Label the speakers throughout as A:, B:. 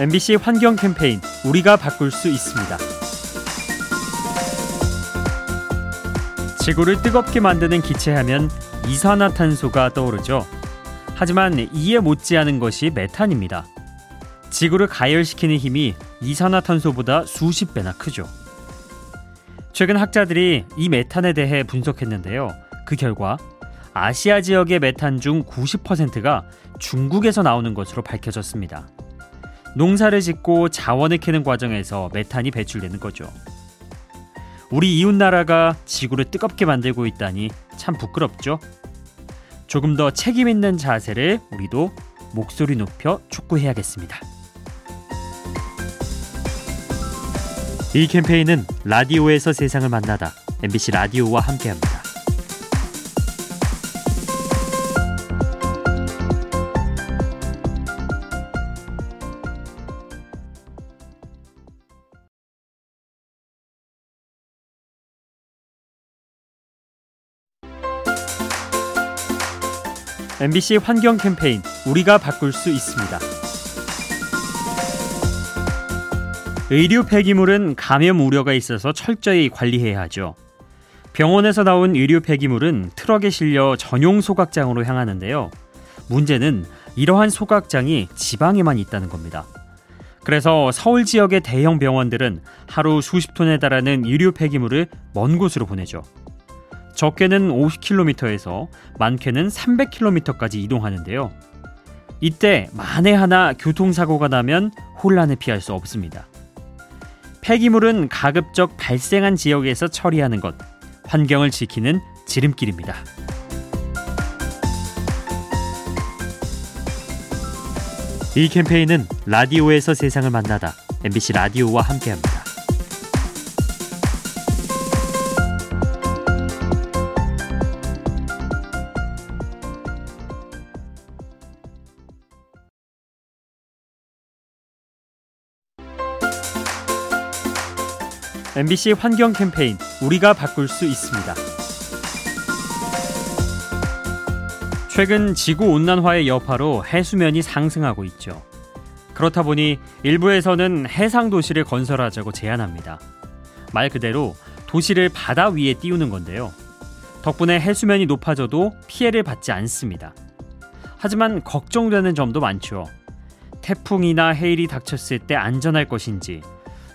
A: MBC 환경 캠페인 우리가 바꿀 수 있습니다. 지구를 뜨겁게 만드는 기체 하면 이산화탄소가 떠오르죠. 하지만 이에 못지않은 것이 메탄입니다. 지구를 가열시키는 힘이 이산화탄소보다 수십 배나 크죠. 최근 학자들이 이 메탄에 대해 분석했는데요. 그 결과 아시아 지역의 메탄 중 90%가 중국에서 나오는 것으로 밝혀졌습니다. 농사를 짓고 자원을 캐는 과정에서 메탄이 배출되는 거죠. 우리 이웃 나라가 지구를 뜨겁게 만들고 있다니 참 부끄럽죠. 조금 더 책임 있는 자세를 우리도 목소리 높여 촉구해야겠습니다. 이 캠페인은 라디오에서 세상을 만나다 MBC 라디오와 함께합니다. MBC 환경 캠페인 우리가 바꿀 수 있습니다. 의료 폐기물은 감염 우려가 있어서 철저히 관리해야 하죠. 병원에서 나온 의료 폐기물은 트럭에 실려 전용 소각장으로 향하는데요. 문제는 이러한 소각장이 지방에만 있다는 겁니다. 그래서 서울 지역의 대형 병원들은 하루 수십 톤에 달하는 의료 폐기물을 먼 곳으로 보내죠. 적게는 50km에서 많게는 300km까지 이동하는데요. 이때 만에 하나 교통사고가 나면 혼란을 피할 수 없습니다. 폐기물은 가급적 발생한 지역에서 처리하는 것, 환경을 지키는 지름길입니다. 이 캠페인은 라디오에서 세상을 만나다 MBC 라디오와 함께합니다. MBC 환경 캠페인 우리가 바꿀 수 있습니다. 최근 지구 온난화의 여파로 해수면이 상승하고 있죠. 그렇다 보니 일부에서는 해상 도시를 건설하자고 제안합니다. 말 그대로 도시를 바다 위에 띄우는 건데요. 덕분에 해수면이 높아져도 피해를 받지 않습니다. 하지만 걱정되는 점도 많죠. 태풍이나 해일이 닥쳤을 때 안전할 것인지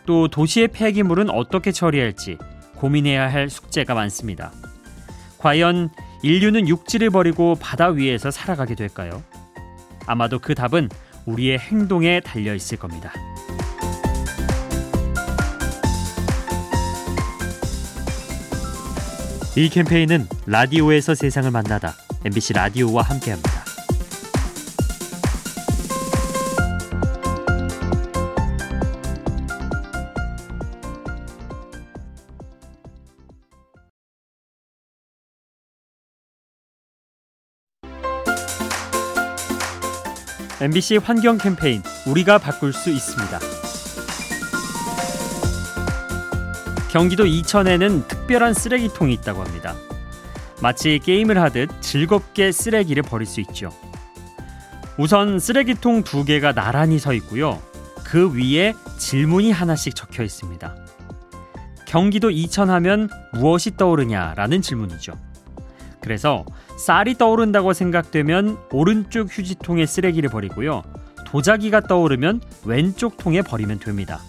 A: 또 도시의 폐기물은 어떻게 처리할지 고민해야 할 숙제가 많습니다. 과연 인류는 육지를 버리고 바다 위에서 살아가게 될까요? 아마도 그 답은 우리의 행동에 달려 있을 겁니다. 이 캠페인은 라디오에서 세상을 만나다 MBC 라디오와 함께합니다. MBC 환경 캠페인 우리가 바꿀 수 있습니다. 경기도 이천에는 특별한 쓰레기통이 있다고 합니다. 마치 게임을 하듯 즐겁게 쓰레기를 버릴 수 있죠. 우선 쓰레기통 두 개가 나란히 서 있고요. 그 위에 질문이 하나씩 적혀 있습니다. 경기도 이천 하면 무엇이 떠오르냐라는 질문이죠. 그래서 쌀이 떠오른다고 생각되면 오른쪽 휴지통에 쓰레기를 버리고요. 도자기가 떠오르면 왼쪽 통에 버리면 됩니다.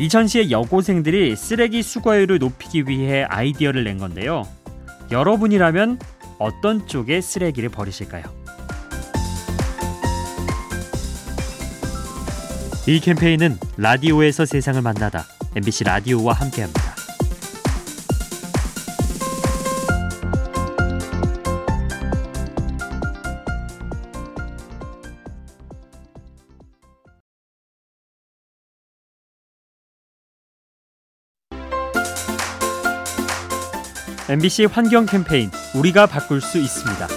A: 이천시의 여고생들이 쓰레기 수거율을 높이기 위해 아이디어를 낸 건데요. 여러분이라면 어떤 쪽에 쓰레기를 버리실까요? 이 캠페인은 라디오에서 세상을 만나다 MBC 라디오와 함께합니다. MBC 환경 캠페인 우리가 바꿀 수 있습니다.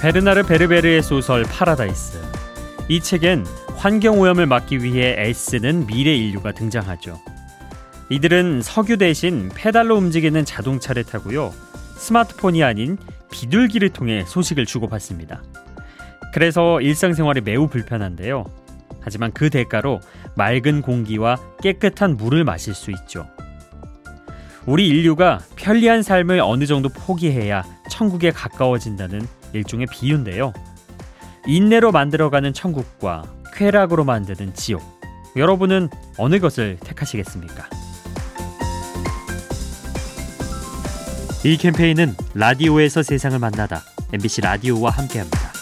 A: 베르나르 베르베르의 소설 파라다이스. 이 책엔 환경 오염을 막기 위해 애쓰는 미래 인류가 등장하죠. 이들은 석유 대신 페달로 움직이는 자동차를 타고요. 스마트폰이 아닌 비둘기를 통해 소식을 주고받습니다. 그래서 일상생활이 매우 불편한데요. 하지만 그 대가로 맑은 공기와 깨끗한 물을 마실 수 있죠. 우리 인류가 편리한 삶을 어느 정도 포기해야 천국에 가까워진다는 일종의 비유인데요. 인내로 만들어가는 천국과 쾌락으로 만드는 지옥. 여러분은 어느 것을 택하시겠습니까? 이 캠페인은 라디오에서 세상을 만나다 MBC 라디오와 함께합니다.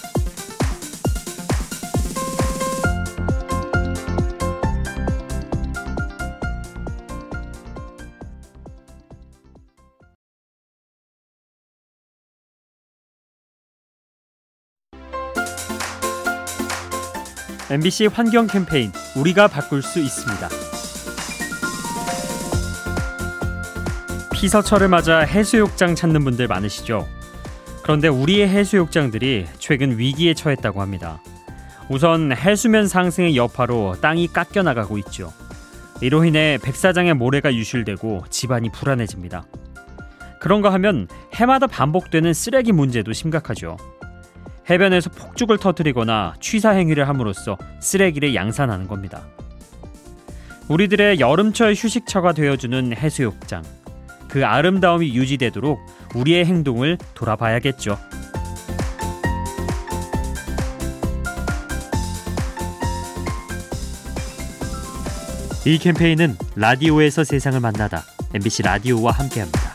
A: MBC 환경 캠페인 우리가 바꿀 수 있습니다. 피서철을 맞아 해수욕장 찾는 분들 많으시죠? 그런데 우리의 해수욕장들이 최근 위기에 처했다고 합니다. 우선 해수면 상승의 여파로 땅이 깎여 나가고 있죠. 이로 인해 백사장의 모래가 유실되고 집안이 불안해집니다. 그런가 하면 해마다 반복되는 쓰레기 문제도 심각하죠. 해변에서 폭죽을 터뜨리거나 취사 행위를 함으로써 쓰레기를 양산하는 겁니다. 우리들의 여름철 휴식처가 되어주는 해수욕장. 그 아름다움이 유지되도록 우리의 행동을 돌아봐야겠죠. 이 캠페인은 라디오에서 세상을 만나다 MBC 라디오와 함께합니다.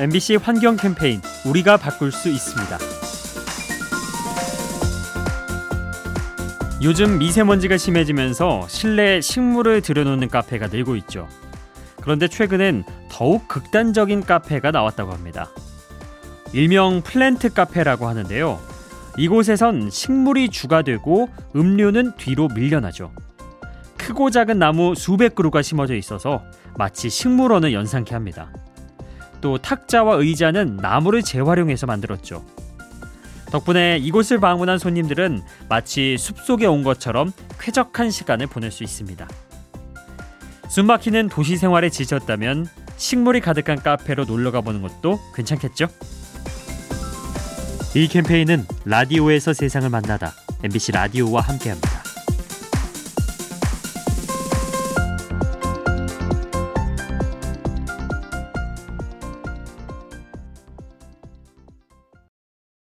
A: MBC 환경 캠페인 우리가 바꿀 수 있습니다. 요즘 미세먼지가 심해지면서 실내에 식물을 들여놓는 카페가 늘고 있죠. 그런데 최근엔 더욱 극단적인 카페가 나왔다고 합니다. 일명 플랜트 카페라고 하는데요. 이곳에선 식물이 주가 되고 음료는 뒤로 밀려나죠. 크고 작은 나무 수백 그루가 심어져 있어서 마치 식물원을 연상케 합니다. 또 탁자와 의자는 나무를 재활용해서 만들었죠. 덕분에 이곳을 방문한 손님들은 마치 숲속에 온 것처럼 쾌적한 시간을 보낼 수 있습니다. 숨막히는 도시 생활에 지쳤다면 식물이 가득한 카페로 놀러가 보는 것도 괜찮겠죠? 이 캠페인은 라디오에서 세상을 만나다 MBC 라디오와 함께합니다.